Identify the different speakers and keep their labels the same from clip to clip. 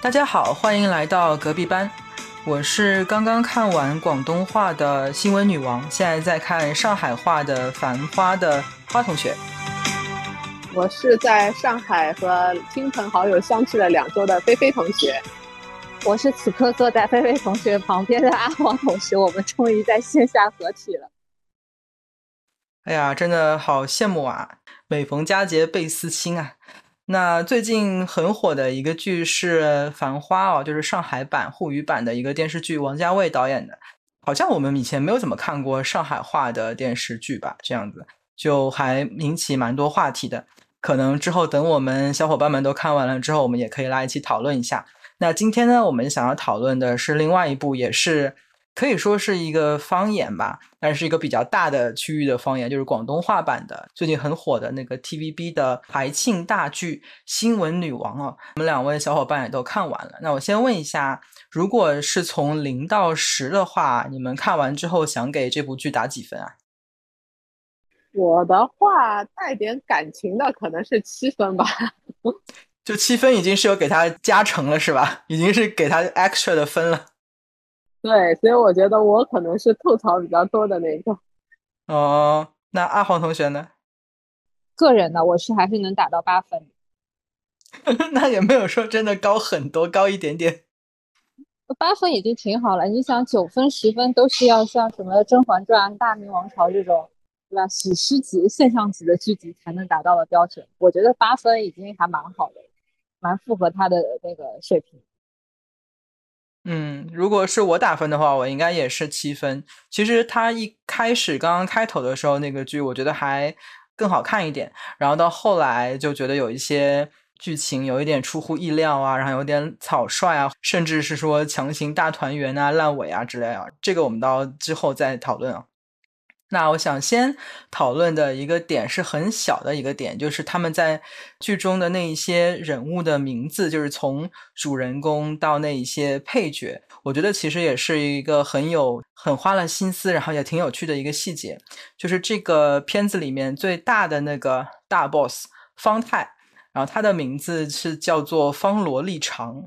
Speaker 1: 大家好，欢迎来到隔壁班。我是刚刚看完广东话的新闻女王，现在在看上海话的《繁花》的花同学。
Speaker 2: 我是在上海和亲朋好友相聚了两周的菲菲同学。
Speaker 3: 我是此刻坐在菲菲同学旁边的阿黄同学。我们终于在线下合体了。
Speaker 1: 哎呀，真的好羡慕啊！每逢佳节倍思亲啊。那最近很火的一个剧是《繁花》哦，就是上海版沪语版的一个电视剧，王家卫导演的。好像我们以前没有怎么看过上海话的电视剧吧？这样子就还引起蛮多话题的。可能之后等我们小伙伴们都看完了之后，我们也可以来一起讨论一下。那今天呢，我们想要讨论的是另外一部，也是。可以说是一个方言吧，但是一个比较大的区域的方言，就是广东话版的，最近很火的那个 TVB 的台庆大剧《新闻女王》哦。我们两位小伙伴也都看完了。那我先问一下，如果是从零到十的话，你们看完之后想给这部剧打几分啊？
Speaker 2: 我的话带点感情的可能是七分吧。
Speaker 1: 就七分已经是有给他加成了是吧？已经是给他 extra 的分了。
Speaker 2: 对，所以我觉得我可能是吐槽比较多的那个。
Speaker 1: 哦，那阿黄同学呢？
Speaker 3: 个人呢，我是还是能打到八分。
Speaker 1: 那也没有说真的高很多，高一点点。
Speaker 3: 八分已经挺好了。你想，九分、十分都是要像什么《甄嬛传》《大明王朝》这种，对吧？史诗级、现象级的剧集才能达到的标准。我觉得八分已经还蛮好的，蛮符合他的那个水平。
Speaker 1: 嗯，如果是我打分的话，我应该也是七分。其实他一开始刚刚开头的时候那个剧，我觉得还更好看一点。然后到后来就觉得有一些剧情有一点出乎意料啊，然后有点草率啊，甚至是说强行大团圆啊、烂尾啊之类啊。这个我们到之后再讨论啊。那我想先讨论的一个点是很小的一个点，就是他们在剧中的那一些人物的名字，就是从主人公到那一些配角，我觉得其实也是一个很有、很花了心思，然后也挺有趣的一个细节。就是这个片子里面最大的那个大 boss 方太，然后他的名字是叫做方罗立长，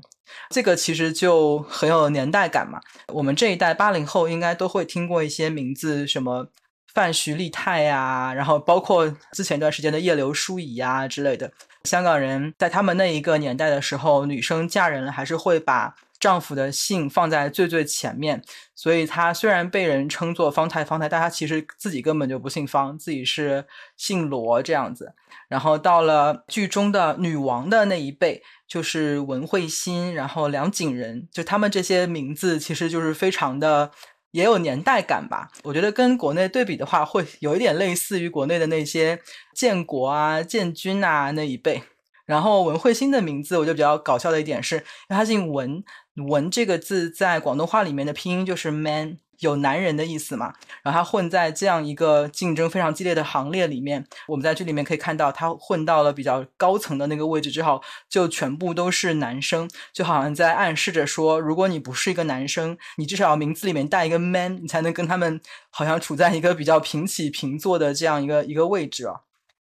Speaker 1: 这个其实就很有年代感嘛。我们这一代八零后应该都会听过一些名字，什么。范徐丽泰呀，然后包括之前一段时间的叶刘淑仪呀之类的，香港人在他们那一个年代的时候，女生嫁人了还是会把丈夫的姓放在最最前面，所以她虽然被人称作方太方太，但她其实自己根本就不姓方，自己是姓罗这样子。然后到了剧中的女王的那一辈，就是文慧心，然后梁景仁，就他们这些名字其实就是非常的。也有年代感吧，我觉得跟国内对比的话，会有一点类似于国内的那些建国啊、建军啊那一辈。然后文慧欣的名字，我就比较搞笑的一点是，因为他姓文，文这个字在广东话里面的拼音就是 man。有男人的意思嘛？然后他混在这样一个竞争非常激烈的行列里面，我们在这里面可以看到，他混到了比较高层的那个位置之后，就全部都是男生，就好像在暗示着说，如果你不是一个男生，你至少要名字里面带一个 man，你才能跟他们好像处在一个比较平起平坐的这样一个一个位置啊。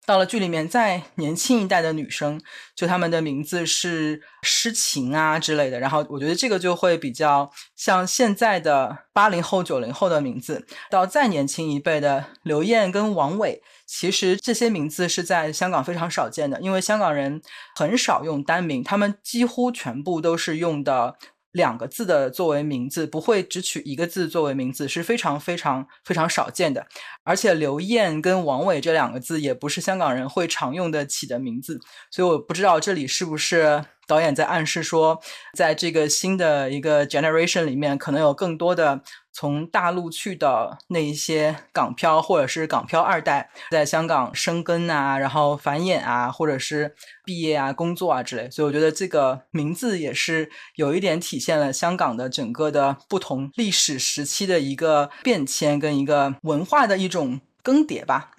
Speaker 1: 到了剧里面，再年轻一代的女生，就她们的名字是诗情啊之类的。然后我觉得这个就会比较像现在的八零后、九零后的名字。到再年轻一辈的刘燕跟王伟，其实这些名字是在香港非常少见的，因为香港人很少用单名，他们几乎全部都是用的。两个字的作为名字，不会只取一个字作为名字，是非常非常非常少见的。而且刘燕跟王伟这两个字，也不是香港人会常用的起的名字，所以我不知道这里是不是导演在暗示说，在这个新的一个 generation 里面，可能有更多的。从大陆去的那一些港漂或者是港漂二代，在香港生根啊，然后繁衍啊，或者是毕业啊、工作啊之类，所以我觉得这个名字也是有一点体现了香港的整个的不同历史时期的一个变迁跟一个文化的一种更迭吧。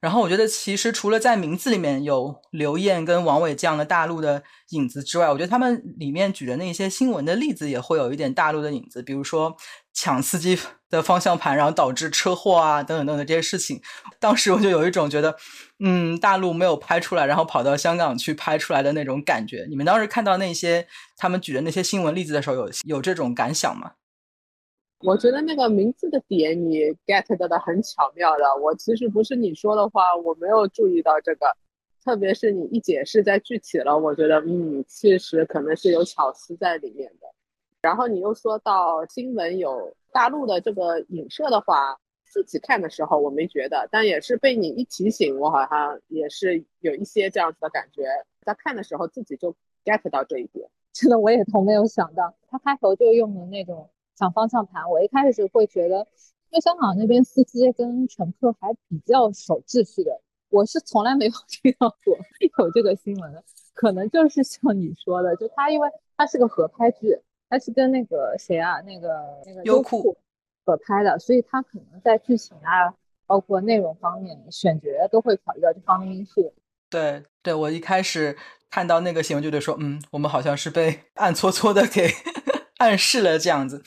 Speaker 1: 然后我觉得，其实除了在名字里面有刘艳跟王伟这样的大陆的影子之外，我觉得他们里面举的那些新闻的例子也会有一点大陆的影子，比如说抢司机的方向盘，然后导致车祸啊，等等等等这些事情。当时我就有一种觉得，嗯，大陆没有拍出来，然后跑到香港去拍出来的那种感觉。你们当时看到那些他们举的那些新闻例子的时候，有有这种感想吗？
Speaker 2: 我觉得那个名字的点你 get 到的很巧妙的，我其实不是你说的话，我没有注意到这个，特别是你一解释再具体了，我觉得嗯，其实可能是有巧思在里面的。然后你又说到新闻有大陆的这个影射的话，自己看的时候我没觉得，但也是被你一提醒，我好像也是有一些这样子的感觉，在看的时候自己就 get 到这一点。
Speaker 3: 真的，我也从没有想到，他开头就用的那种。抢方向盘，我一开始是会觉得，因为香港那边司机跟乘客还比较守秩序的，我是从来没有 听到过有这个新闻的。可能就是像你说的，就他因为他是个合拍剧，他是跟那个谁啊，那个那个
Speaker 1: 优酷
Speaker 3: 合拍的，所以他可能在剧情啊，包括内容方面选角都会考虑到这方面因素。
Speaker 1: 对对，我一开始看到那个新闻就得说，嗯，我们好像是被 暗搓搓的给 暗示了这样子。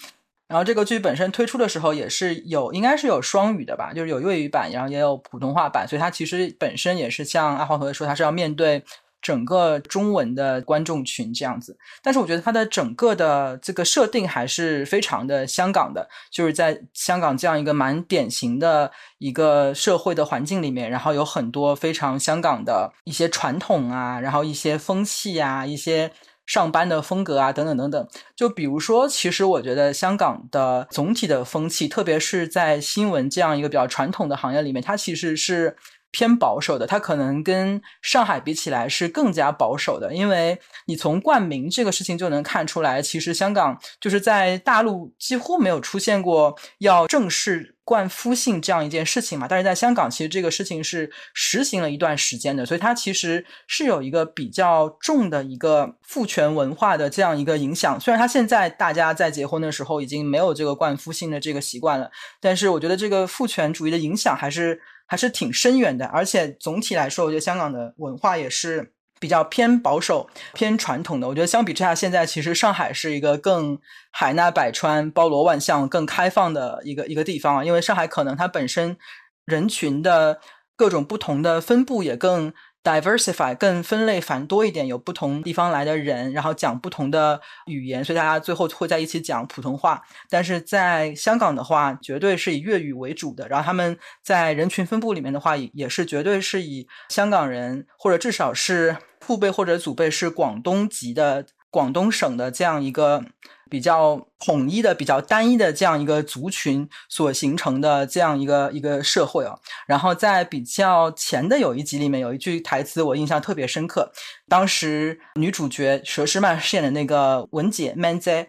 Speaker 1: 然后这个剧本身推出的时候也是有，应该是有双语的吧，就是有粤语版，然后也有普通话版，所以它其实本身也是像阿黄同学说，它是要面对整个中文的观众群这样子。但是我觉得它的整个的这个设定还是非常的香港的，就是在香港这样一个蛮典型的一个社会的环境里面，然后有很多非常香港的一些传统啊，然后一些风气啊，一些。上班的风格啊，等等等等，就比如说，其实我觉得香港的总体的风气，特别是在新闻这样一个比较传统的行业里面，它其实是。偏保守的，它可能跟上海比起来是更加保守的，因为你从冠名这个事情就能看出来，其实香港就是在大陆几乎没有出现过要正式冠夫姓这样一件事情嘛，但是在香港其实这个事情是实行了一段时间的，所以它其实是有一个比较重的一个父权文化的这样一个影响。虽然它现在大家在结婚的时候已经没有这个冠夫姓的这个习惯了，但是我觉得这个父权主义的影响还是。还是挺深远的，而且总体来说，我觉得香港的文化也是比较偏保守、偏传统的。我觉得相比之下，现在其实上海是一个更海纳百川、包罗万象、更开放的一个一个地方啊。因为上海可能它本身人群的各种不同的分布也更。diversify 更分类繁多一点，有不同地方来的人，然后讲不同的语言，所以大家最后会在一起讲普通话。但是在香港的话，绝对是以粤语为主的。然后他们在人群分布里面的话，也是绝对是以香港人或者至少是父辈或者祖辈是广东籍的广东省的这样一个。比较统一的、比较单一的这样一个族群所形成的这样一个一个社会啊，然后在比较前的有一集里面有一句台词我印象特别深刻，当时女主角佘诗曼饰演的那个文姐 Manze，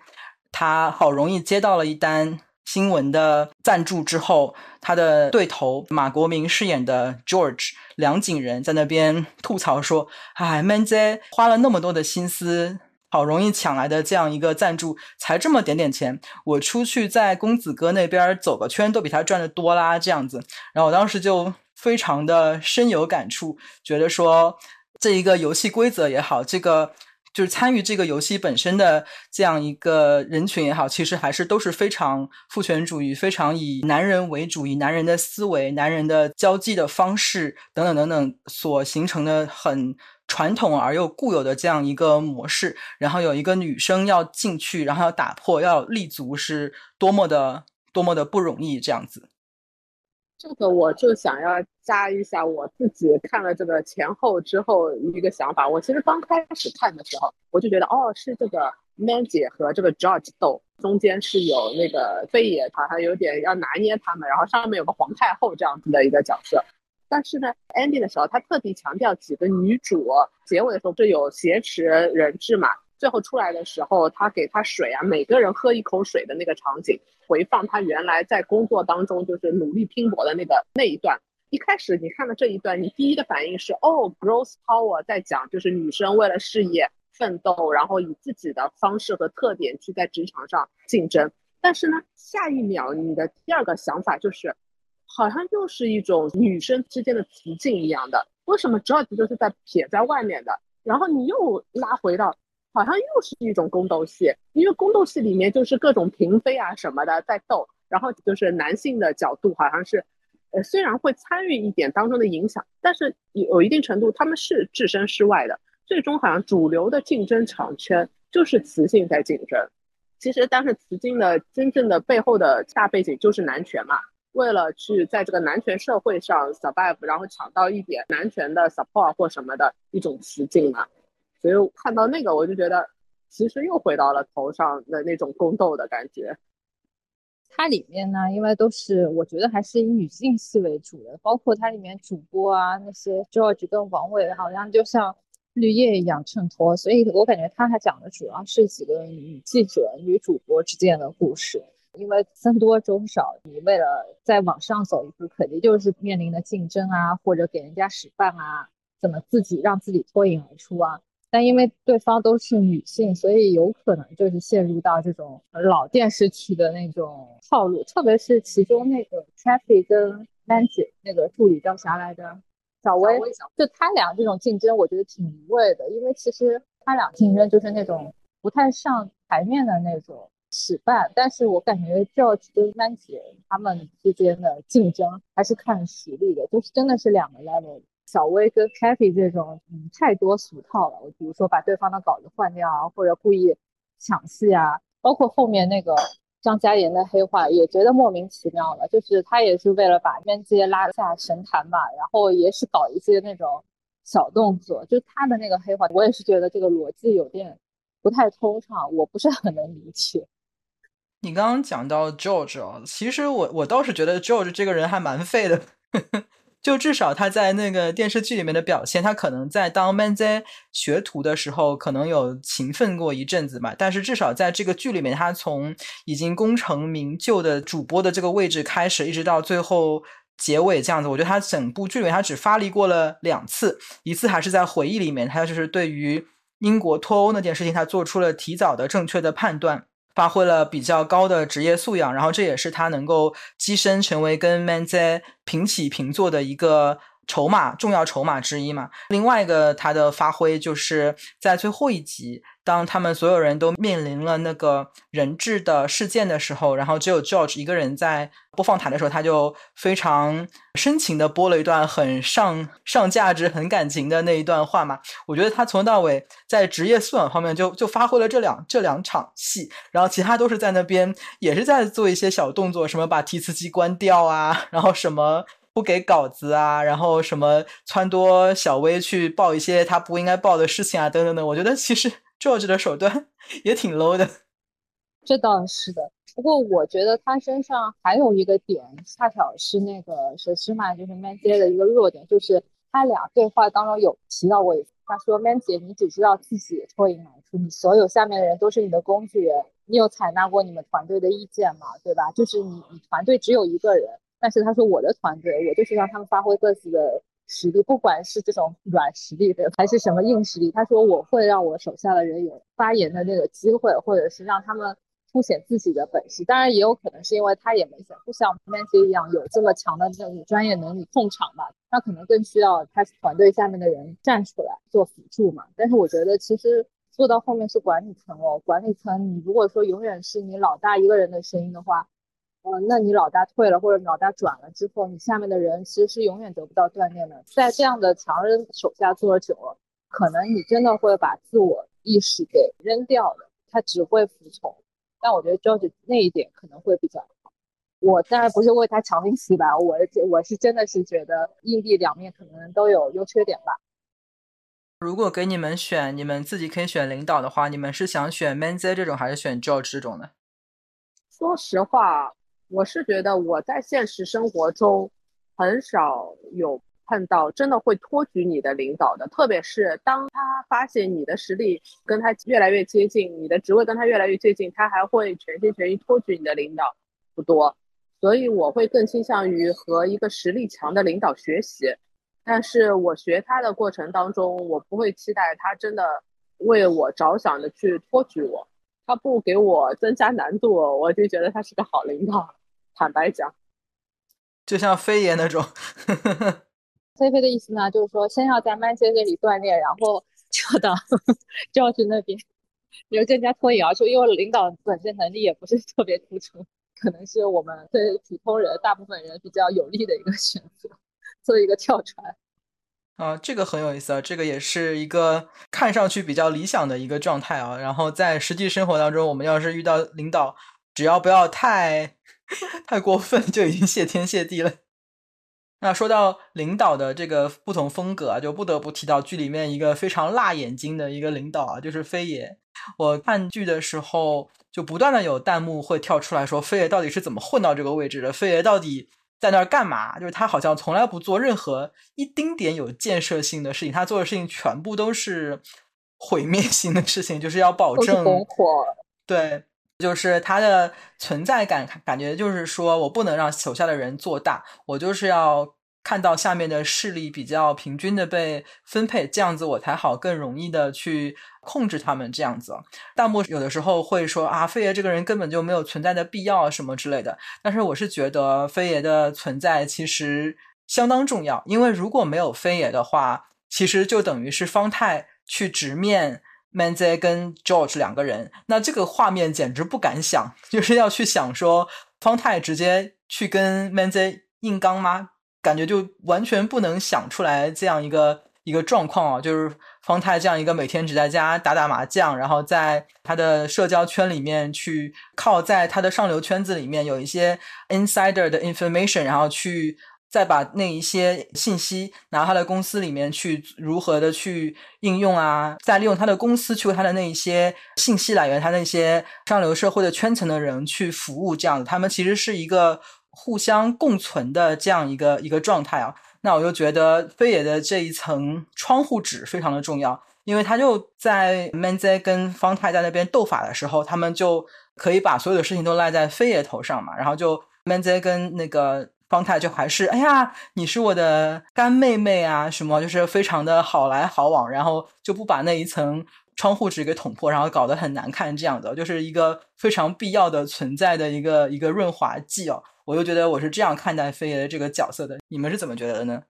Speaker 1: 她好容易接到了一单新闻的赞助之后，他的对头马国明饰演的 George 梁景仁在那边吐槽说：“哎，Man Z 花了那么多的心思。”好容易抢来的这样一个赞助，才这么点点钱，我出去在公子哥那边走个圈，都比他赚的多啦。这样子，然后我当时就非常的深有感触，觉得说这一个游戏规则也好，这个就是参与这个游戏本身的这样一个人群也好，其实还是都是非常父权主义，非常以男人为主，以男人的思维、男人的交际的方式等等等等所形成的很。传统而又固有的这样一个模式，然后有一个女生要进去，然后要打破，要立足，是多么的多么的不容易，这样子。
Speaker 2: 这个我就想要加一下我自己看了这个前后之后一个想法。我其实刚开始看的时候，我就觉得哦，是这个 Man 姐和这个 George 斗，中间是有那个飞爷，好像有点要拿捏他们，然后上面有个皇太后这样子的一个角色。但是呢，ending 的时候，他特地强调几个女主。结尾的时候，这有挟持人质嘛？最后出来的时候，他给他水啊，每个人喝一口水的那个场景，回放他原来在工作当中就是努力拼搏的那个那一段。一开始你看到这一段，你第一的反应是哦，growth power 在讲就是女生为了事业奋斗，然后以自己的方式和特点去在职场上竞争。但是呢，下一秒你的第二个想法就是。好像又是一种女生之间的雌竞一样的。为什么 George 就是在撇在外面的？然后你又拉回到，好像又是一种宫斗戏，因为宫斗戏里面就是各种嫔妃啊什么的在斗，然后就是男性的角度好像是，呃，虽然会参与一点当中的影响，但是有一定程度他们是置身事外的。最终好像主流的竞争场圈就是雌性在竞争。其实，但是雌竞的真正的背后的大背景就是男权嘛。为了去在这个男权社会上 survive，然后抢到一点男权的 support 或什么的一种雌竞嘛，所以看到那个我就觉得，其实又回到了头上的那种宫斗的感觉。
Speaker 3: 它里面呢，因为都是我觉得还是以女性戏为主的，包括它里面主播啊那些 George 跟王伟，好像就像绿叶一样衬托，所以我感觉他还讲的主要是几个女记者、女主播之间的故事。因为僧多粥少，你为了再往上走一步，肯定就是面临的竞争啊，或者给人家使绊啊，怎么自己让自己脱颖而出啊？但因为对方都是女性，所以有可能就是陷入到这种老电视剧的那种套路。特别是其中那个 Traffy 跟 Nancy 那个助理叫啥来着？小薇，就他俩这种竞争，我觉得挺无谓的。因为其实他俩竞争就是那种不太上台面的那种。使绊，但是我感觉 George 跟曼姐他们之间的竞争还是看实力的，就是真的是两个 level。小薇跟 Kathy 这种，嗯，太多俗套了。我比如说把对方的稿子换掉啊，或者故意抢戏啊，包括后面那个张嘉妍的黑化，也觉得莫名其妙了。就是他也是为了把边界拉下神坛嘛，然后也是搞一些那种小动作。就他的那个黑化，我也是觉得这个逻辑有点不太通畅，我不是很能理解。
Speaker 1: 你刚刚讲到 George 啊，其实我我倒是觉得 George 这个人还蛮废的，就至少他在那个电视剧里面的表现，他可能在当 Manzi 学徒的时候，可能有勤奋过一阵子嘛。但是至少在这个剧里面，他从已经功成名就的主播的这个位置开始，一直到最后结尾这样子，我觉得他整部剧里面他只发力过了两次，一次还是在回忆里面，他就是对于英国脱欧那件事情，他做出了提早的正确的判断。发挥了比较高的职业素养，然后这也是他能够跻身成为跟 Manzi 平起平坐的一个筹码，重要筹码之一嘛。另外一个他的发挥就是在最后一集。当他们所有人都面临了那个人质的事件的时候，然后只有 George 一个人在播放台的时候，他就非常深情的播了一段很上上价值、很感情的那一段话嘛。我觉得他从头到尾在职业素养方面就就发挥了这两这两场戏，然后其他都是在那边也是在做一些小动作，什么把提词机关掉啊，然后什么不给稿子啊，然后什么撺掇小薇去报一些他不应该报的事情啊，等等等。我觉得其实。George 的手段 也挺 low 的，
Speaker 3: 这倒是的。不过我觉得他身上还有一个点，恰巧是那个佘诗曼就是 Man 姐的一个弱点，就是他俩对话当中有提到过一次。他说：“Man 姐，你只知道自己脱颖而出，你所有下面的人都是你的工具人。你有采纳过你们团队的意见吗？对吧？就是你，你团队只有一个人，但是他说我的团队，我就是让他们发挥各自的。”实力，不管是这种软实力的，还是什么硬实力，他说我会让我手下的人有发言的那个机会，或者是让他们凸显自己的本事。当然，也有可能是因为他也没想不像 Mandy 一样有这么强的这种专业能力控场吧，他可能更需要他团队下面的人站出来做辅助嘛。但是我觉得，其实做到后面是管理层哦，管理层你如果说永远是你老大一个人的声音的话。嗯，那你老大退了，或者老大转了之后，你下面的人其实是永远得不到锻炼的。在这样的强人手下做久了，可能你真的会把自我意识给扔掉了，他只会服从。但我觉得 George 那一点可能会比较好。我当然不是为他强行洗白，我我是真的是觉得硬币两面可能都有优缺点吧。
Speaker 1: 如果给你们选，你们自己可以选领导的话，你们是想选 Manzi 这种，还是选 George 这种呢？
Speaker 2: 说实话。我是觉得我在现实生活中很少有碰到真的会托举你的领导的，特别是当他发现你的实力跟他越来越接近，你的职位跟他越来越接近，他还会全心全意托举你的领导不多，所以我会更倾向于和一个实力强的领导学习。但是我学他的过程当中，我不会期待他真的为我着想的去托举我，他不给我增加难度，我就觉得他是个好领导。坦白讲，
Speaker 1: 就像飞爷那种。
Speaker 3: 飞飞的意思呢，就是说先要在曼杰这里锻炼，然后跳到 George 那边，就更加脱颖而出。因为领导本身能力也不是特别突出，可能是我们对普通人、大部分人比较有利的一个选择，做一个跳船。
Speaker 1: 啊，这个很有意思啊，这个也是一个看上去比较理想的一个状态啊。然后在实际生活当中，我们要是遇到领导，只要不要太 太过分，就已经谢天谢地了。那说到领导的这个不同风格啊，就不得不提到剧里面一个非常辣眼睛的一个领导啊，就是飞爷。我看剧的时候，就不断的有弹幕会跳出来说，飞爷到底是怎么混到这个位置的？飞爷到底？在那儿干嘛？就是他好像从来不做任何一丁点有建设性的事情，他做的事情全部都是毁灭性的事情，就是要保证对，就是他的存在感，感觉就是说我不能让手下的人做大，我就是要。看到下面的势力比较平均的被分配，这样子我才好更容易的去控制他们。这样子，弹幕有的时候会说啊，飞爷这个人根本就没有存在的必要什么之类的。但是我是觉得飞爷的存在其实相当重要，因为如果没有飞爷的话，其实就等于是方太去直面 Manze 跟 George 两个人，那这个画面简直不敢想，就是要去想说方太直接去跟 Manze 硬刚吗？感觉就完全不能想出来这样一个一个状况啊，就是方太这样一个每天只在家打打麻将，然后在他的社交圈里面去靠在他的上流圈子里面有一些 insider 的 information，然后去再把那一些信息拿他的公司里面去如何的去应用啊，再利用他的公司去为他的那一些信息来源，他那些上流社会的圈层的人去服务，这样子，他们其实是一个。互相共存的这样一个一个状态啊，那我就觉得飞野的这一层窗户纸非常的重要，因为他就在 Manze 跟方太在那边斗法的时候，他们就可以把所有的事情都赖在飞野头上嘛，然后就 Manze 跟那个方太就还是哎呀，你是我的干妹妹啊，什么就是非常的好来好往，然后就不把那一层窗户纸给捅破，然后搞得很难看这样的，就是一个非常必要的存在的一个一个润滑剂哦。我就觉得我是这样看待飞爷的这个角色的，你们是怎么觉得的呢？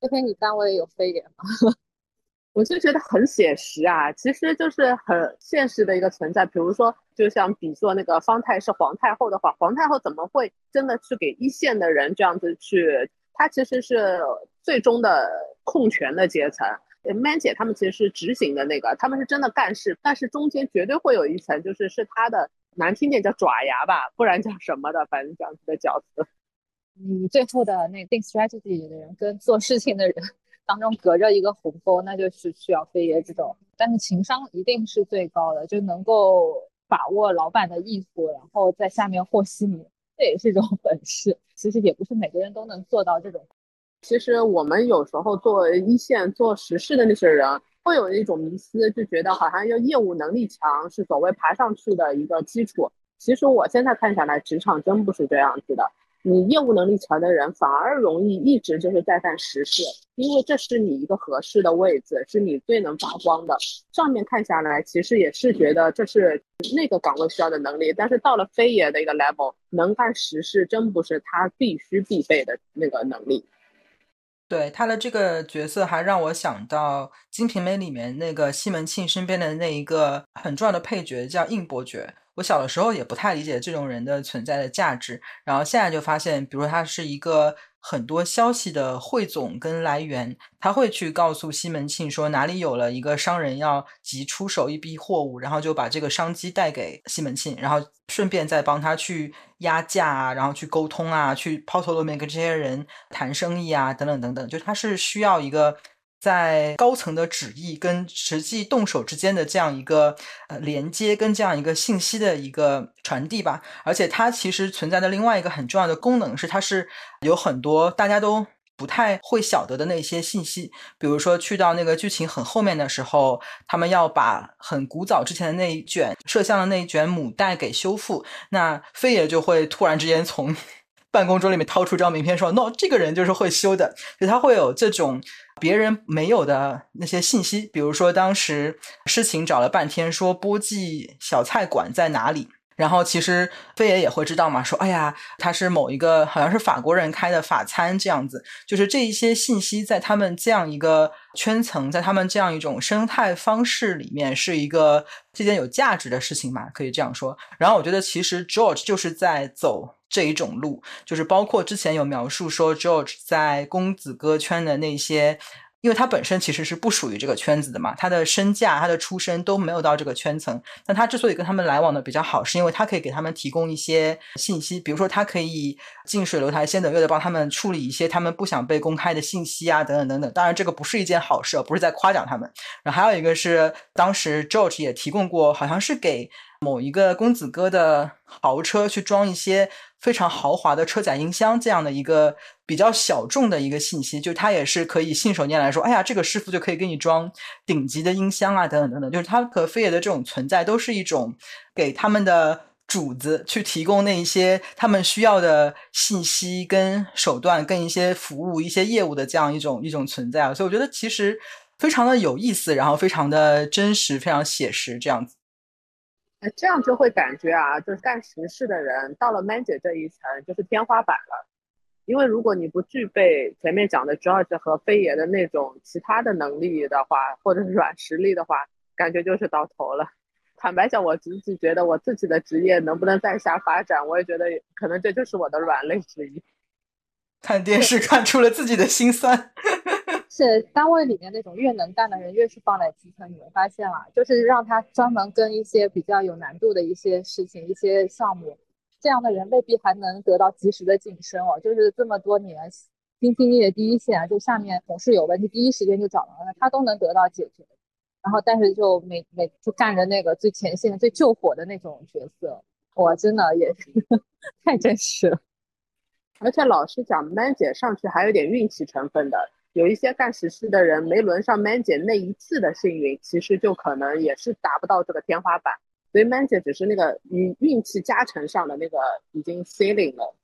Speaker 3: 这边你单位有飞爷吗？
Speaker 2: 我就觉得很写实啊，其实就是很现实的一个存在。比如说，就像比作那个方太是皇太后的话，皇太后怎么会真的去给一线的人这样子去？她其实是最终的控权的阶层。Man 姐他们其实是执行的那个，他们是真的干事，但是中间绝对会有一层，就是是他的。难听点叫爪牙吧，不然叫什么的，反正这样子的角色。
Speaker 3: 你最后的那定 strategy 的人跟做事情的人当中隔着一个鸿沟，那就是需要飞爷这种，但是情商一定是最高的，就能够把握老板的意图，然后在下面和稀泥，这也是一种 本事。其实也不是每个人都能做到这种。
Speaker 2: 其实我们有时候作为一线做实事的那些人。会有一种迷思，就觉得好像要业务能力强是所谓爬上去的一个基础。其实我现在看下来，职场真不是这样子的。你业务能力强的人反而容易一直就是在干实事，因为这是你一个合适的位置，是你最能发光的。上面看下来，其实也是觉得这是那个岗位需要的能力，但是到了飞爷的一个 level，能干实事真不是他必须必备的那个能力。
Speaker 1: 对他的这个角色，还让我想到《金瓶梅》里面那个西门庆身边的那一个很重要的配角，叫应伯爵。我小的时候也不太理解这种人的存在的价值，然后现在就发现，比如说他是一个。很多消息的汇总跟来源，他会去告诉西门庆说哪里有了一个商人要急出手一批货物，然后就把这个商机带给西门庆，然后顺便再帮他去压价啊，然后去沟通啊，去抛头露面跟这些人谈生意啊，等等等等，就他是需要一个。在高层的旨意跟实际动手之间的这样一个呃连接，跟这样一个信息的一个传递吧。而且它其实存在的另外一个很重要的功能是，它是有很多大家都不太会晓得的那些信息。比如说，去到那个剧情很后面的时候，他们要把很古早之前的那一卷摄像的那一卷母带给修复，那飞爷就会突然之间从 办公桌里面掏出张名片说：“no，这个人就是会修的。”就他会有这种。别人没有的那些信息，比如说当时诗情找了半天，说波记小菜馆在哪里，然后其实飞爷也会知道嘛，说哎呀，他是某一个好像是法国人开的法餐这样子，就是这一些信息在他们这样一个圈层，在他们这样一种生态方式里面是一个这件有价值的事情嘛，可以这样说。然后我觉得其实 George 就是在走这一种路，就是包括之前有描述说 George 在公子哥圈的那些。因为他本身其实是不属于这个圈子的嘛，他的身价、他的出身都没有到这个圈层。但他之所以跟他们来往的比较好，是因为他可以给他们提供一些信息，比如说他可以近水楼台先得月的帮他们处理一些他们不想被公开的信息啊，等等等等。当然，这个不是一件好事，不是在夸奖他们。然后还有一个是，当时 George 也提供过，好像是给某一个公子哥的豪车去装一些。非常豪华的车载音箱，这样的一个比较小众的一个信息，就他也是可以信手拈来说，哎呀，这个师傅就可以给你装顶级的音箱啊，等等等等，就是他和飞爷的这种存在，都是一种给他们的主子去提供那一些他们需要的信息跟手段，跟一些服务、一些业务的这样一种一种存在啊，所以我觉得其实非常的有意思，然后非常的真实，非常写实这样子。
Speaker 2: 这样就会感觉啊，就是干实事的人到了 man 姐这一层就是天花板了，因为如果你不具备前面讲的 George 和飞爷的那种其他的能力的话，或者是软实力的话，感觉就是到头了。坦白讲，我自己觉得我自己的职业能不能再下发展，我也觉得可能这就是我的软肋之一。
Speaker 1: 看电视看出了自己的心酸。
Speaker 3: 是单位里面那种越能干的人越是放在基层，你们发现了，就是让他专门跟一些比较有难度的一些事情、一些项目，这样的人未必还能得到及时的晋升哦。就是这么多年兢兢业业第一线，就下面同事有问题，第一时间就找到了他，都能得到解决。然后，但是就每每就干着那个最前线、最救火的那种角色，我真的也是 太真实了。
Speaker 2: 而且老实讲，man 姐上去还有点运气成分的。有一些干实事的人没轮上 Man 姐那一次的幸运，其实就可能也是达不到这个天花板，所以 Man 姐只是那个运运气加成上的那个已经 ceiling 了。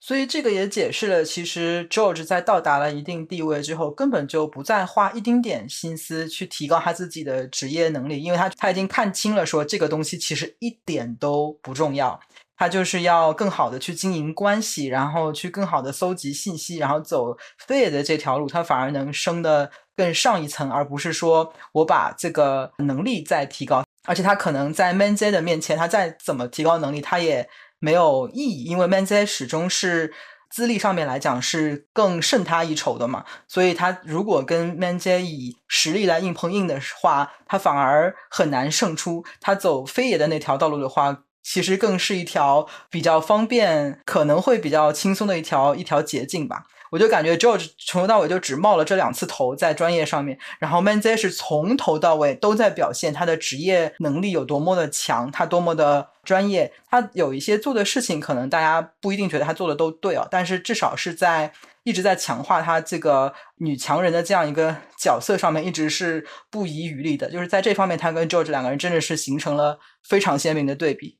Speaker 1: 所以这个也解释了，其实 George 在到达了一定地位之后，根本就不再花一丁点心思去提高他自己的职业能力，因为他他已经看清了，说这个东西其实一点都不重要。他就是要更好的去经营关系，然后去更好的搜集信息，然后走飞爷的这条路，他反而能升的更上一层，而不是说我把这个能力再提高。而且他可能在 Manz 的面前，他再怎么提高能力，他也没有意义，因为 Manz 始终是资历上面来讲是更胜他一筹的嘛。所以他如果跟 Manz 以实力来硬碰硬的话，他反而很难胜出。他走飞爷的那条道路的话。其实更是一条比较方便，可能会比较轻松的一条一条捷径吧。我就感觉 George 从头到尾就只冒了这两次头在专业上面，然后 Manze 是从头到尾都在表现他的职业能力有多么的强，他多么的专业。他有一些做的事情，可能大家不一定觉得他做的都对哦，但是至少是在一直在强化他这个女强人的这样一个角色上面，一直是不遗余力的。就是在这方面，他跟 George 两个人真的是形成了非常鲜明的对比。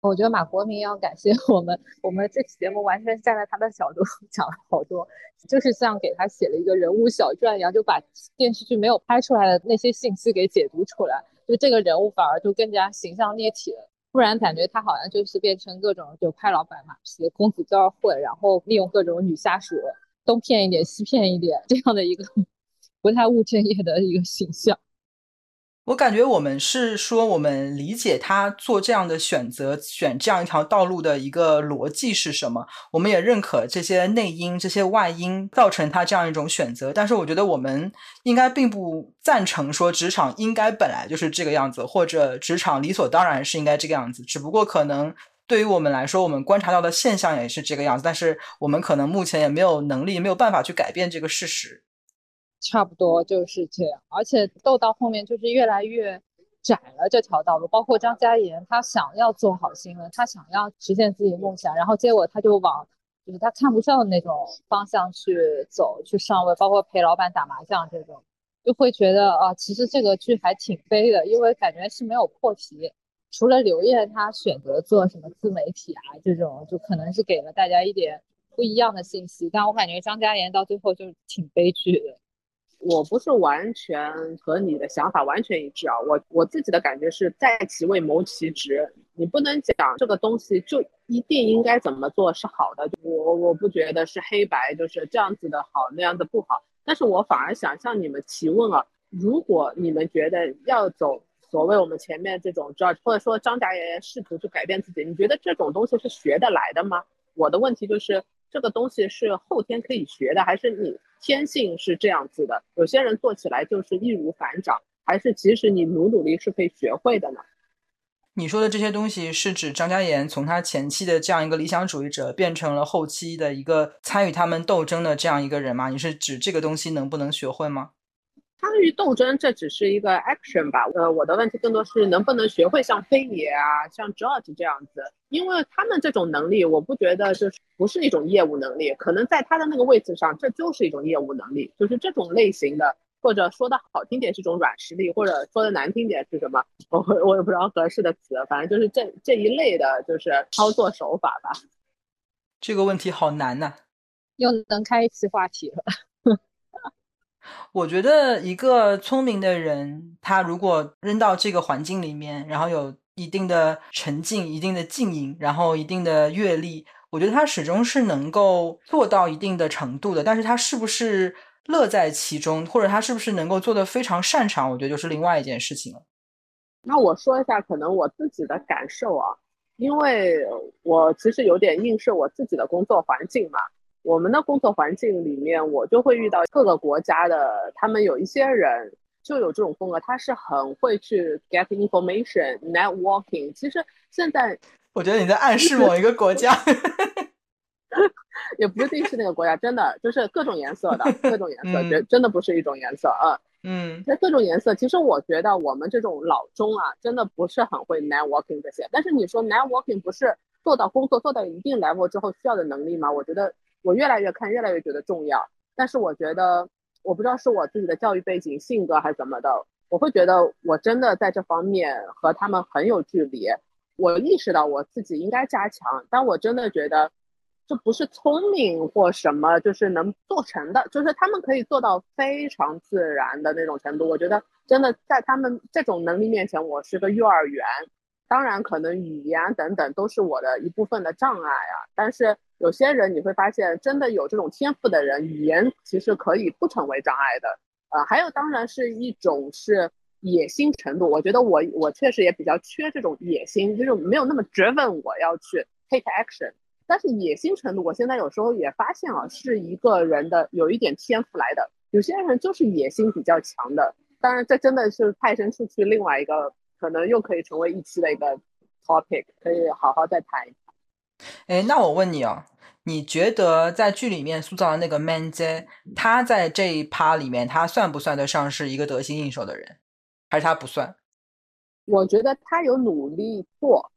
Speaker 3: 我觉得马国明要感谢 我们，我们这期节目完全站在他的角度 讲了好多，就是像给他写了一个人物小传一样，就把电视剧没有拍出来的那些信息给解读出来，就这个人物反而就更加形象立体了。不然感觉他好像就是变成各种就拍老板马屁、公子哥儿混，然后利用各种女下属东骗一点西骗一点这样的一个 不太务正业的一个形象。
Speaker 1: 我感觉我们是说，我们理解他做这样的选择，选这样一条道路的一个逻辑是什么。我们也认可这些内因、这些外因造成他这样一种选择。但是，我觉得我们应该并不赞成说职场应该本来就是这个样子，或者职场理所当然是应该这个样子。只不过可能对于我们来说，我们观察到的现象也是这个样子。但是，我们可能目前也没有能力、没有办法去改变这个事实。
Speaker 3: 差不多就是这样，而且斗到后面就是越来越窄了这条道路。包括张嘉妍，他想要做好新闻，他想要实现自己梦想，然后结果他就往就是他看不上的那种方向去走，去上位，包括陪老板打麻将这种，就会觉得啊，其实这个剧还挺悲的，因为感觉是没有破题。除了刘烨他选择做什么自媒体啊这种，就可能是给了大家一点不一样的信息，但我感觉张嘉妍到最后就挺悲剧的。
Speaker 2: 我不是完全和你的想法完全一致啊，我我自己的感觉是在其位谋其职，你不能讲这个东西就一定应该怎么做是好的，我我不觉得是黑白就是这样子的好，那样子不好，但是我反而想向你们提问啊，如果你们觉得要走所谓我们前面这种 judge，或者说张家爷试图去改变自己，你觉得这种东西是学得来的吗？我的问题就是这个东西是后天可以学的，还是你？天性是这样子的，有些人做起来就是易如反掌，还是即使你努努力是可以学会的呢？
Speaker 1: 你说的这些东西是指张嘉妍从他前期的这样一个理想主义者，变成了后期的一个参与他们斗争的这样一个人吗？你是指这个东西能不能学会吗？
Speaker 2: 参与斗争，这只是一个 action 吧。呃，我的问题更多是能不能学会像飞爷啊、像 George 这样子，因为他们这种能力，我不觉得就是不是一种业务能力，可能在他的那个位置上，这就是一种业务能力，就是这种类型的，或者说的好听点是一种软实力，或者说的难听点是什么，我我也不知道合适的词，反正就是这这一类的，就是操作手法吧。
Speaker 1: 这个问题好难呐，
Speaker 3: 又能开一期话题了。
Speaker 1: 我觉得一个聪明的人，他如果扔到这个环境里面，然后有一定的沉浸、一定的静音，然后一定的阅历，我觉得他始终是能够做到一定的程度的。但是他是不是乐在其中，或者他是不是能够做得非常擅长，我觉得就是另外一件事情了。
Speaker 2: 那我说一下可能我自己的感受啊，因为我其实有点映射我自己的工作环境嘛。我们的工作环境里面，我就会遇到各个国家的，他们有一些人就有这种风格，他是很会去 get information networking。其实现在
Speaker 1: 我觉得你在暗示某一个国家，
Speaker 2: 也不一定是那个国家，真的就是各种颜色的，各种颜色，真真的不是一种颜色啊。
Speaker 1: 嗯，
Speaker 2: 那各种颜色，其实我觉得我们这种老中啊，真的不是很会 networking 这些。但是你说 networking 不是做到工作做到一定 level 之后需要的能力吗？我觉得。我越来越看，越来越觉得重要。但是我觉得，我不知道是我自己的教育背景、性格还是怎么的，我会觉得我真的在这方面和他们很有距离。我意识到我自己应该加强，但我真的觉得这不是聪明或什么，就是能做成的，就是他们可以做到非常自然的那种程度。我觉得真的在他们这种能力面前，我是个幼儿园。当然，可能语言等等都是我的一部分的障碍啊，但是。有些人你会发现，真的有这种天赋的人，语言其实可以不成为障碍的。呃，还有当然是一种是野心程度。我觉得我我确实也比较缺这种野心，就是没有那么 driven 我要去 take action。但是野心程度，我现在有时候也发现啊，是一个人的有一点天赋来的。有些人就是野心比较强的。当然，这真的是派生出去另外一个可能又可以成为一期的一个 topic，可以好好再谈。
Speaker 1: 哎，那我问你哦，你觉得在剧里面塑造的那个 Man Z，，他在这一趴里面，他算不算得上是一个得心应手的人，还是他不算？
Speaker 2: 我觉得他有努力过。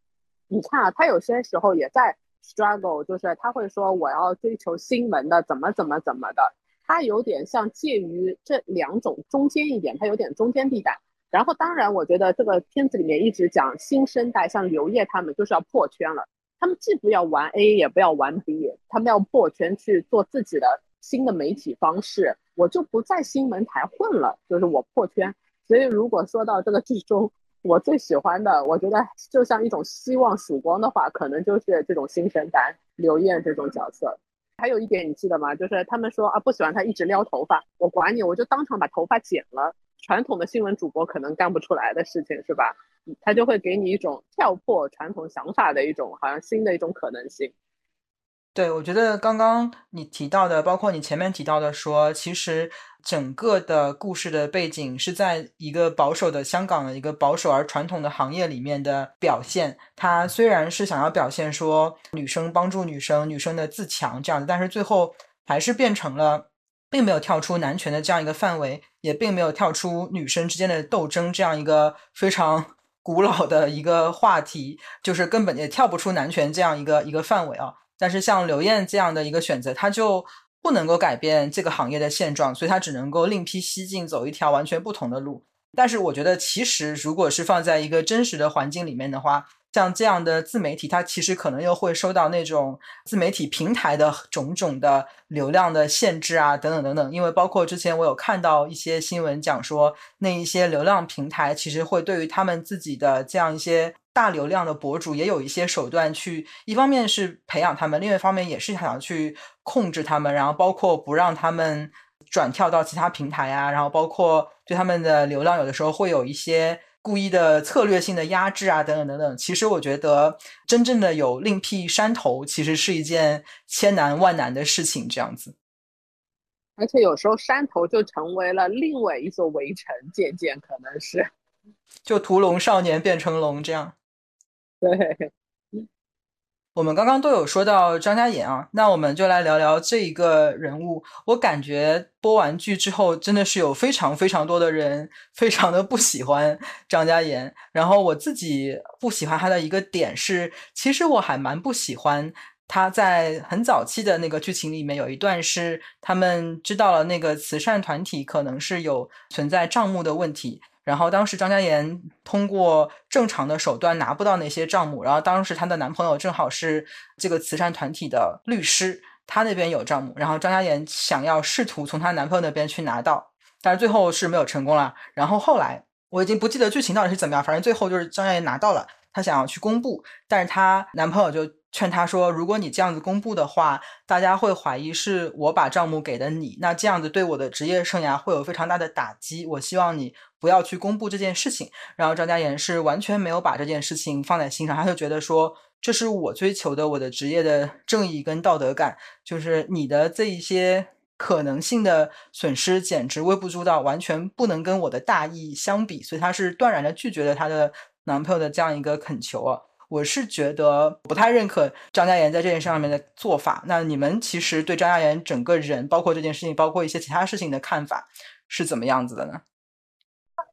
Speaker 2: 你看啊，他有些时候也在 struggle，就是他会说我要追求新闻的，怎么怎么怎么的。他有点像介于这两种中间一点，他有点中间地带。然后，当然，我觉得这个片子里面一直讲新生代，像刘烨他们就是要破圈了。他们既不要玩 A，也不要玩 B，他们要破圈去做自己的新的媒体方式。我就不在新闻台混了，就是我破圈。所以如果说到这个剧中，我最喜欢的，我觉得就像一种希望曙光的话，可能就是这种新生代刘烨这种角色。还有一点你记得吗？就是他们说啊，不喜欢他一直撩头发，我管你，我就当场把头发剪了。传统的新闻主播可能干不出来的事情，是吧？他就会给你一种跳破传统想法的一种，好像新的一种可能性。
Speaker 1: 对，我觉得刚刚你提到的，包括你前面提到的，说其实整个的故事的背景是在一个保守的香港的一个保守而传统的行业里面的表现。他虽然是想要表现说女生帮助女生、女生的自强这样的，但是最后还是变成了。并没有跳出男权的这样一个范围，也并没有跳出女生之间的斗争这样一个非常 古老的一个话题，就是根本也跳不出男权这样一个一个范围啊。但是像刘艳这样的一个选择，她就不能够改变这个行业的现状，所以她只能够另辟蹊径，走一条完全不同的路。但是我觉得，其实如果是放在一个真实的环境里面的话，像这样的自媒体，它其实可能又会受到那种自媒体平台的种种的流量的限制啊，等等等等。因为包括之前我有看到一些新闻讲说，那一些流量平台其实会对于他们自己的这样一些大流量的博主，也有一些手段去，一方面是培养他们，另一方面也是想要去控制他们，然后包括不让他们转跳到其他平台啊，然后包括对他们的流量有的时候会有一些。故意的策略性的压制啊，等等等等。其实我觉得，真正的有另辟山头，其实是一件千难万难的事情。这样子，
Speaker 2: 而且有时候山头就成为了另外一座围城，渐渐可能是，
Speaker 1: 就屠龙少年变成龙这样。
Speaker 2: 对。
Speaker 1: 我们刚刚都有说到张嘉妍啊，那我们就来聊聊这一个人物。我感觉播完剧之后，真的是有非常非常多的人非常的不喜欢张嘉妍。然后我自己不喜欢他的一个点是，其实我还蛮不喜欢他在很早期的那个剧情里面有一段是他们知道了那个慈善团体可能是有存在账目的问题。然后当时张嘉妍通过正常的手段拿不到那些账目，然后当时她的男朋友正好是这个慈善团体的律师，他那边有账目，然后张嘉妍想要试图从她男朋友那边去拿到，但是最后是没有成功了。然后后来我已经不记得剧情到底是怎么样，反正最后就是张嘉妍拿到了，她想要去公布，但是她男朋友就。劝她说：“如果你这样子公布的话，大家会怀疑是我把账目给的你，那这样子对我的职业生涯会有非常大的打击。我希望你不要去公布这件事情。”然后张嘉妍是完全没有把这件事情放在心上，他就觉得说这是我追求的我的职业的正义跟道德感，就是你的这一些可能性的损失简直微不足道，完全不能跟我的大义相比，所以他是断然的拒绝了她的男朋友的这样一个恳求啊。我是觉得不太认可张嘉妍在这件事上面的做法。那你们其实对张嘉妍整个人，包括这件事情，包括一些其他事情的看法是怎么样子的呢？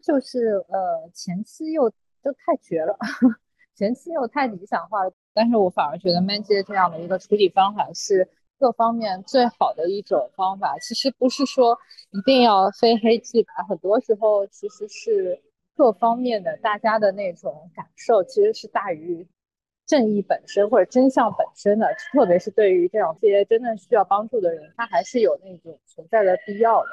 Speaker 3: 就是呃，前期又都太绝了，前期又太理想化了。但是我反而觉得 Man 姐这样的一个处理方法是各方面最好的一种方法。其实不是说一定要非黑即白，很多时候其实是。各方面的大家的那种感受，其实是大于正义本身或者真相本身的。特别是对于这种些真正需要帮助的人，他还是有那种存在的必要的。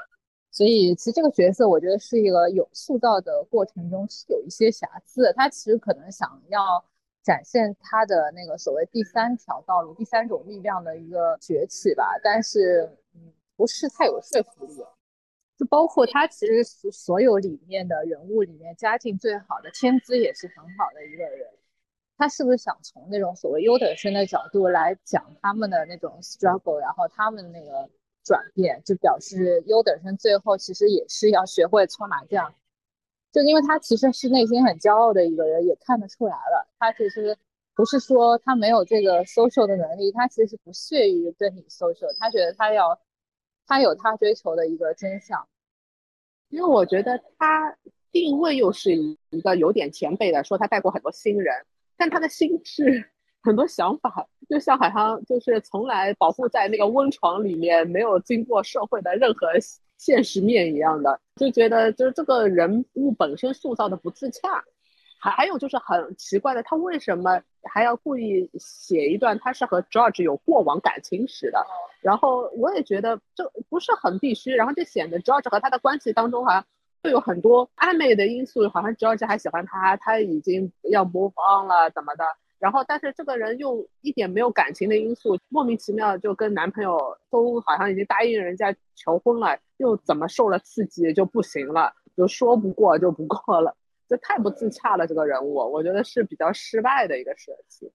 Speaker 3: 所以，其实这个角色，我觉得是一个有塑造的过程中是有一些瑕疵的。他其实可能想要展现他的那个所谓第三条道路、第三种力量的一个崛起吧，但是，嗯，不是太有说服力。就包括他其实是所有里面的人物里面家境最好的，天资也是很好的一个人。他是不是想从那种所谓优等生的角度来讲他们的那种 struggle，然后他们那个转变，就表示优等生最后其实也是要学会搓麻将。就因为他其实是内心很骄傲的一个人，也看得出来了。他其实不是说他没有这个 social 的能力，他其实不屑于跟你 social，他觉得他要。他有他追求的一个真相，
Speaker 2: 因为我觉得他定位又是一个有点前辈的，说他带过很多新人，但他的心智很多想法，就像好像就是从来保护在那个温床里面，没有经过社会的任何现实面一样的，就觉得就是这个人物本身塑造的不自洽。还还有就是很奇怪的，他为什么还要故意写一段他是和 George 有过往感情史的？然后我也觉得这不是很必须，然后就显得 George 和他的关系当中好像会有很多暧昧的因素，好像 George 还喜欢他，他已经要 move on 了怎么的？然后但是这个人又一点没有感情的因素，莫名其妙就跟男朋友都好像已经答应人家求婚了，又怎么受了刺激就不行了，就说不过就不过了。这太不自洽了，这个人物，我觉得是比较失败的一个设计。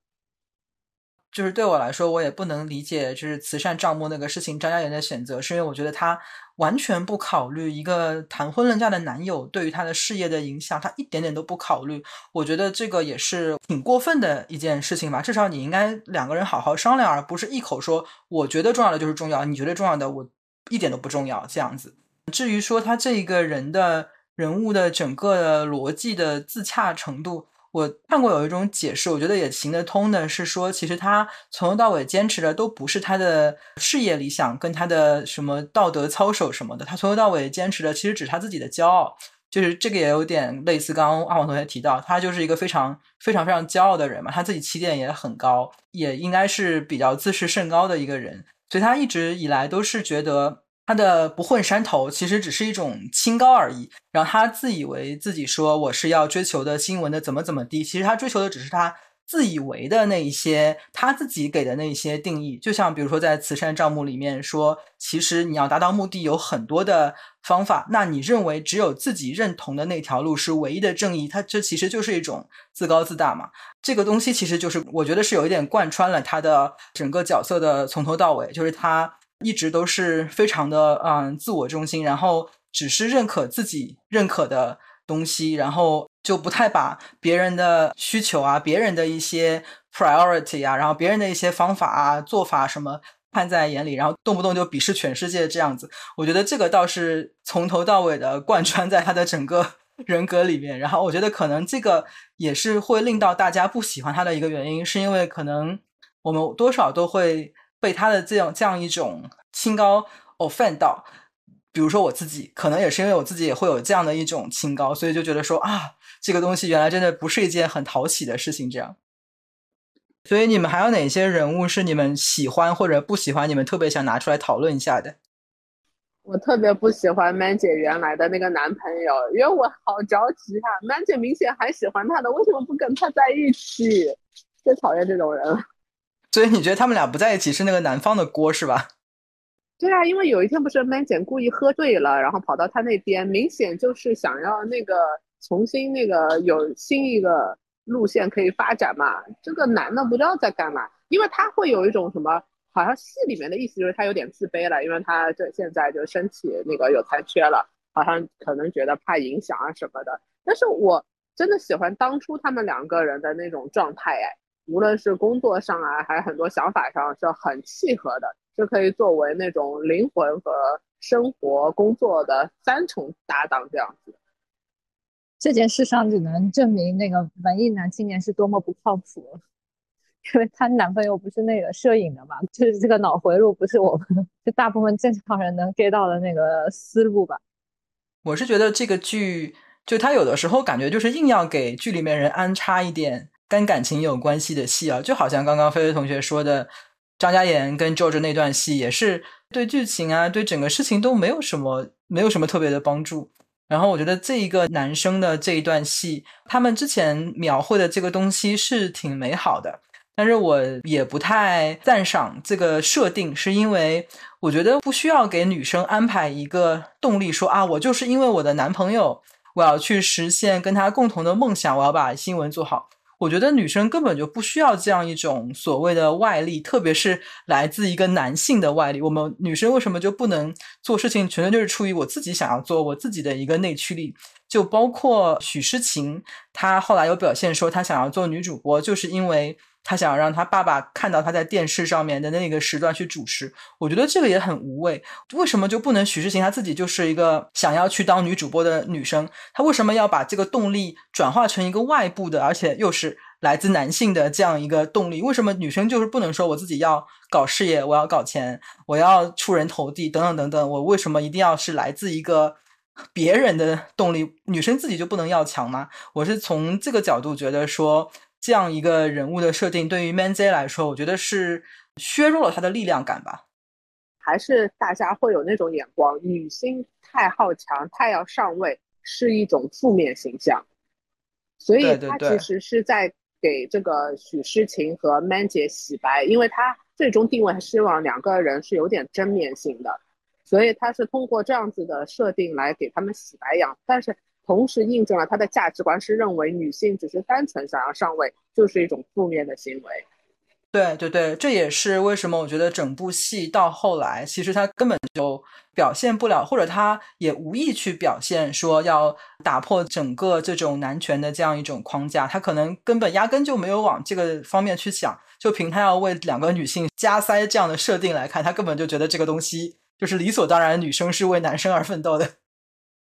Speaker 1: 就是对我来说，我也不能理解，就是慈善账目那个事情，张嘉妍的选择，是因为我觉得他完全不考虑一个谈婚论嫁的男友对于他的事业的影响，他一点点都不考虑。我觉得这个也是挺过分的一件事情吧。至少你应该两个人好好商量，而不是一口说我觉得重要的就是重要，你觉得重要的我一点都不重要这样子。至于说他这一个人的。人物的整个逻辑的自洽程度，我看过有一种解释，我觉得也行得通的，是说其实他从头到尾坚持的都不是他的事业理想跟他的什么道德操守什么的，他从头到尾坚持的其实只是他自己的骄傲。就是这个也有点类似刚刚阿黄同学提到，他就是一个非常非常非常骄傲的人嘛，他自己起点也很高，也应该是比较自视甚高的一个人，所以他一直以来都是觉得他的不混山头其实只是一种清高而已，然后他自以为自己说我是要追求的新闻的怎么怎么地，其实他追求的只是他。自以为的那一些，他自己给的那一些定义，就像比如说在慈善账目里面说，其实你要达到目的有很多的方法，那你认为只有自己认同的那条路是唯一的正义，他这其实就是一种自高自大嘛。这个东西其实就是我觉得是有一点贯穿了他的整个角色的从头到尾，就是他一直都是非常的嗯自我中心，然后只是认可自己认可的东西，然后。就不太把别人的需求啊、别人的一些 priority 啊，然后别人的一些方法啊、做法什么看在眼里，然后动不动就鄙视全世界这样子。我觉得这个倒是从头到尾的贯穿在他的整个 人格里面。然后我觉得可能这个也是会令到大家不喜欢他的一个原因，是因为可能我们多少都会被他的这样这样一种清高 offend 到。比如说我自己，可能也是因为我自己也会有这样的一种清高，所以就觉得说啊。这个东西原来真的不是一件很讨喜的事情，这样。所以你们还有哪些人物是你们喜欢或者不喜欢？你们特别想拿出来讨论一下的？
Speaker 2: 我特别不喜欢 Man 姐原来的那个男朋友，因为我好着急啊！Man 姐明显还喜欢他的，为什么不跟他在一起？最讨厌这种人了。
Speaker 1: 所以你觉得他们俩不在一起是那个男方的锅是吧？
Speaker 2: 对啊，因为有一天不是 Man 姐故意喝醉了，然后跑到他那边，明显就是想要那个。重新那个有新一个路线可以发展嘛？这个男的不知道在干嘛，因为他会有一种什么，好像戏里面的意思就是他有点自卑了，因为他这现在就身体那个有残缺了，好像可能觉得怕影响啊什么的。但是我真的喜欢当初他们两个人的那种状态，哎，无论是工作上啊，还是很多想法上是很契合的，是可以作为那种灵魂和生活工作的三重搭档这样子。
Speaker 3: 这件事上只能证明那个文艺男青年是多么不靠谱，因为她男朋友不是那个摄影的嘛，就是这个脑回路不是我们就大部分正常人能 get 到的那个思路吧。
Speaker 1: 我是觉得这个剧就他有的时候感觉就是硬要给剧里面人安插一点跟感情有关系的戏啊，就好像刚刚菲菲同学说的张嘉妍跟 George 那段戏也是对剧情啊对整个事情都没有什么没有什么特别的帮助。然后我觉得这一个男生的这一段戏，他们之前描绘的这个东西是挺美好的，但是我也不太赞赏这个设定，是因为我觉得不需要给女生安排一个动力，说啊，我就是因为我的男朋友，我要去实现跟他共同的梦想，我要把新闻做好。我觉得女生根本就不需要这样一种所谓的外力，特别是来自一个男性的外力。我们女生为什么就不能做事情？纯粹就是出于我自己想要做，我自己的一个内驱力。就包括许诗晴，她后来有表现说，她想要做女主播，就是因为。他想让他爸爸看到他在电视上面的那个时段去主持，我觉得这个也很无谓。为什么就不能许世晴她自己就是一个想要去当女主播的女生？她为什么要把这个动力转化成一个外部的，而且又是来自男性的这样一个动力？为什么女生就是不能说我自己要搞事业，我要搞钱，我要出人头地等等等等？我为什么一定要是来自一个别人的动力？女生自己就不能要强吗？我是从这个角度觉得说。这样一个人物的设定，对于 Man Z 来说，我觉得是削弱了他的力量感吧。
Speaker 2: 还是大家会有那种眼光，女性太好强、太要上位，是一种负面形象。所以他其实是在给这个许诗晴和 Man 姐洗白，因为他最终定位还希望两个人是有点正面性的，所以他是通过这样子的设定来给他们洗白养。但是。同时印证了他的价值观是认为女性只是单纯想要上位，就是一种负面的行为。
Speaker 1: 对对对，这也是为什么我觉得整部戏到后来，其实他根本就表现不了，或者他也无意去表现说要打破整个这种男权的这样一种框架，他可能根本压根就没有往这个方面去想。就凭他要为两个女性加塞这样的设定来看，他根本就觉得这个东西就是理所当然，女生是为男生而奋斗的。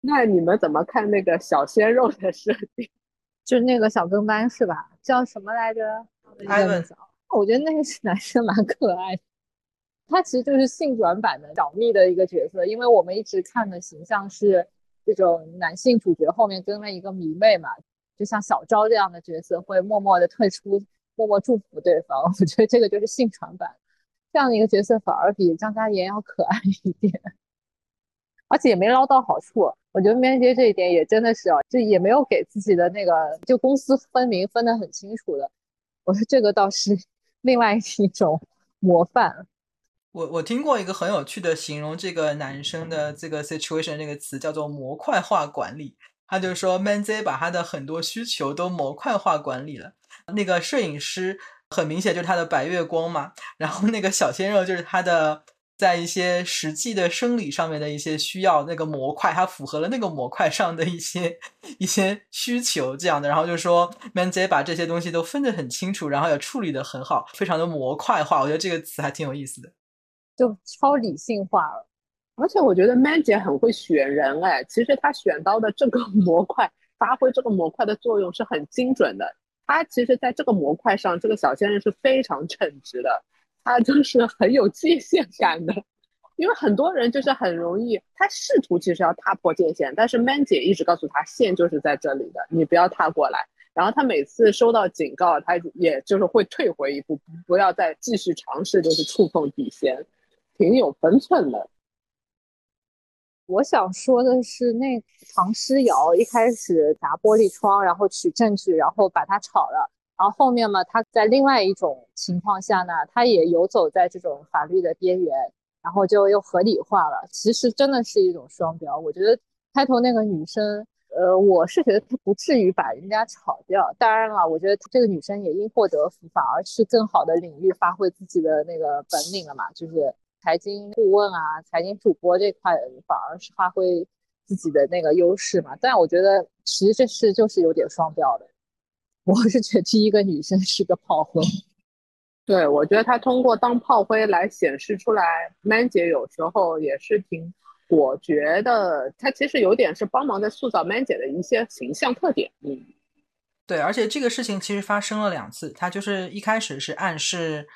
Speaker 2: 那你们怎么看那个小鲜肉的设定？
Speaker 3: 就是那个小跟班是吧？叫什么来着？
Speaker 1: 艾文。
Speaker 3: 我觉得那个 男生蛮可爱的。他其实就是性转版的小蜜的一个角色，因为我们一直看的形象是这种男性主角后面跟了一个迷妹嘛，就像小昭这样的角色会默默的退出，默默祝福对方。我觉得这个就是性转版，这样的一个角色反而比张嘉妍要可爱一点，而且也没捞到好处。我觉得面接这一点也真的是啊，就也没有给自己的那个就公私分明分得很清楚的。我说这个倒是 另外一种模范。
Speaker 1: 我我听过一个很有趣的形容这个男生的这个 situation 那个词叫做模块化管理。他就说 Manzi 把他的很多需求都模块化管理了。那个摄影师很明显就是他的白月光嘛，然后那个小鲜肉就是他的在一些实际的生理上面的一些需要，那个模块它符合了那个模块上的一些一些需求这样的。然后就说 manz 把这些东西都分得很清楚，然后也处理得很好，非常的模块化。我觉得这个词还挺有意思的。
Speaker 3: 就超理性化了，
Speaker 2: 而且我觉得 Man 姐很会选人哎，其实她选到的这个 模块，发挥这个模块的作用是很精准的。她其实在这个模块上，这个小鲜肉是非常称职的，他就是很有界限感的。因为很多人就是很容易，他试图其实要踏破界限，但是 Man 姐一直告诉他线就是在这里的，你不要踏过来。然后他每次收到警告，他也就是会退回一步，不要再继续尝试，就是触碰底线。挺有分寸的。
Speaker 3: 我想说的是，那唐诗瑶一开始砸玻璃窗，然后取证据，然后把他炒了。然后后面嘛，他在另外一种情况下呢，他也游走在这种法律的边缘，然后就又合理化了。其实真的是一种双标。我觉得开头那个女生，呃，我是觉得她不至于把人家炒掉。当然了，我觉得这个女生也因祸得福，反而是更好的领域发挥自己的那个本领了嘛，就是。财经顾问啊，财经主播这块反而是发挥自己的那个优势嘛。但我觉得其实这是就是有点双标的。我是觉得第一个女生是个炮灰。
Speaker 2: 对，我觉得她通过当炮灰来显示出来，Man 姐有时候也是挺果决的。她其实有点是帮忙在塑造 Man 姐的一些形象特点。嗯，
Speaker 1: 对，而且这个事情其实发生了两次。她就是一开始是暗示。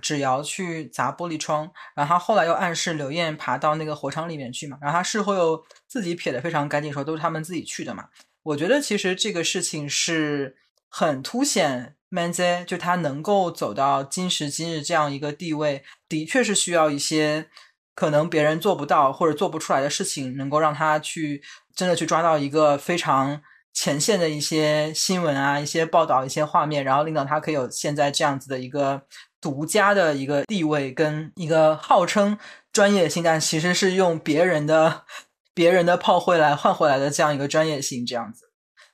Speaker 1: 芷瑶去砸玻璃窗，然后他后来又暗示刘艳爬到那个火场里面去嘛，然后他事后又自己撇得非常干净，说都是他们自己去的嘛。我觉得其实这个事情是很凸显 Manzi 就他能够走到今时今日这样一个地位，的确是需要一些可能别人做不到或者做不出来的事情，能够让他去真的去抓到一个非常前线的一些新闻啊、一些报道、一些画面，然后令到他可以有现在这样子的一个。独家的一个地位跟一个号称专业性，但其实是用别人的别人的炮灰来换回来的这样一个专业性，这样子。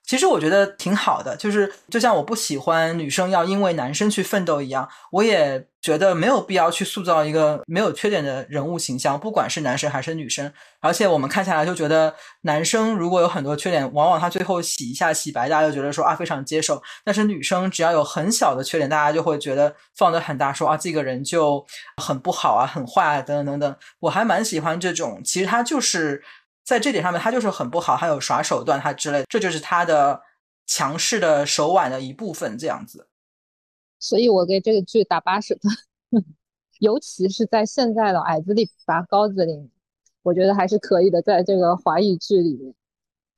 Speaker 1: 其实我觉得挺好的，就是就像我不喜欢女生要因为男生去奋斗一样，我也觉得没有必要去塑造一个没有缺点的人物形象，不管是男生还是女生。而且我们看下来就觉得，男生如果有很多缺点，往往他最后洗一下洗白，大家就觉得说啊非常接受。但是女生只要有很小的缺点，大家就会觉得放得很大，说啊这个人就很不好啊，很坏啊，等等等等。我还蛮喜欢这种，其实他就是。在这点上面，他就是很不好，还有耍手段，他之类，这就是他的强势的手腕的一部分，这样子。
Speaker 3: 所以我给这个剧打八十分，尤其是在现在的矮子里拔高子里，我觉得还是可以的。在这个华语剧里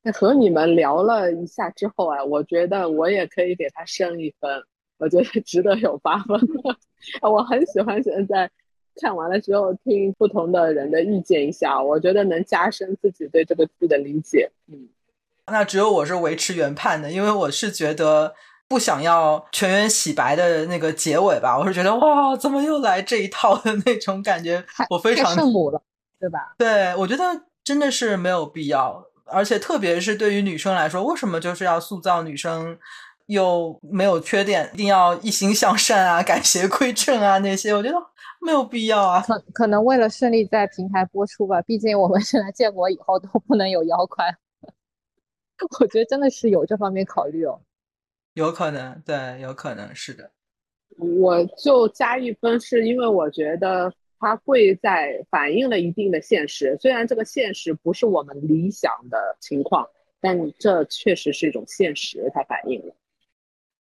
Speaker 3: 面，
Speaker 2: 和你们聊了一下之后啊，我觉得我也可以给他升一分，我觉得值得有八分。我很喜欢现在。看完了之后，听不同的人的意见一下，我觉得能加深自己对这个剧的理解。嗯，
Speaker 1: 那只有我是维持原判的，因为我是觉得不想要全员洗白的那个结尾吧。我是觉得哇，怎么又来这一套的那种感觉，我非常
Speaker 3: 圣母了，对吧？
Speaker 1: 对，我觉得真的是没有必要，而且特别是对于女生来说，为什么就是要塑造女生又没有缺点，一定要一心向善啊，改邪归正啊那些？我觉得。没有必要啊，
Speaker 3: 可可能为了顺利在平台播出吧，毕竟我们现在建国以后都不能有妖怪，我觉得真的是有这方面考虑哦。
Speaker 1: 有可能，对，有可能是的。
Speaker 2: 我就加一分，是因为我觉得它贵在反映了一定的现实，虽然这个现实不是我们理想的情况，但这确实是一种现实，它反映了。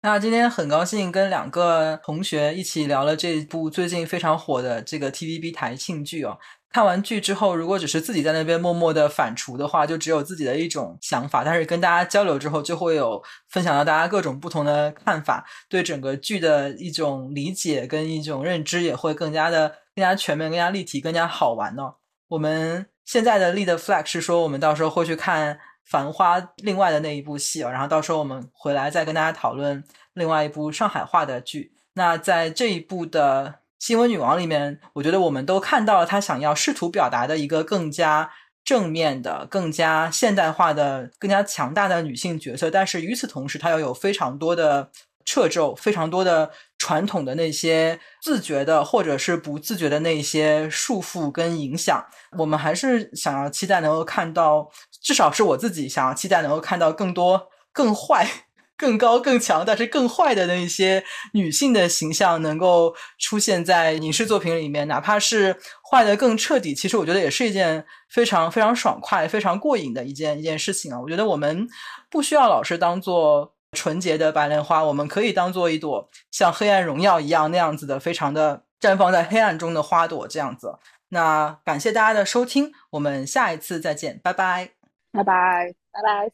Speaker 1: 那今天很高兴跟两个同学一起聊了这部最近非常火的这个 TVB 台庆剧哦。看完剧之后，如果只是自己在那边默默的反刍的话，就只有自己的一种想法。但是跟大家交流之后，就会有分享到大家各种不同的看法，对整个剧的一种理解跟一种认知也会更加的更加全面、更加立体、更加好玩呢。我们现在的立的 flag 是说，我们到时候会去看《繁花》另外的那一部戏啊然后到时候我们回来再跟大家讨论另外一部上海话的剧。那在这一部的。新闻女王里面，我觉得我们都看到了她想要试图表达的一个更加正面的、更加现代化的、更加强大的女性角色。但是与此同时，她又有非常多的掣肘，非常多的传统的那些自觉的或者是不自觉的那些束缚跟影响。我们还是想要期待能够看到，至少是我自己想要期待能够看到更多更坏。更高更强，但是更坏的那一些女性的形象能够出现在影视作品里面，哪怕是坏的更彻底，其实我觉得也是一件非常非常爽快、非常过瘾的一件一件事情啊！我觉得我们不需要老是当做纯洁的白莲花，我们可以当做一朵像《黑暗荣耀》一样那样子的，非常的绽放在黑暗中的花朵这样子。那感谢大家的收听，我们下一次再见，拜拜，
Speaker 2: 拜拜，
Speaker 3: 拜拜。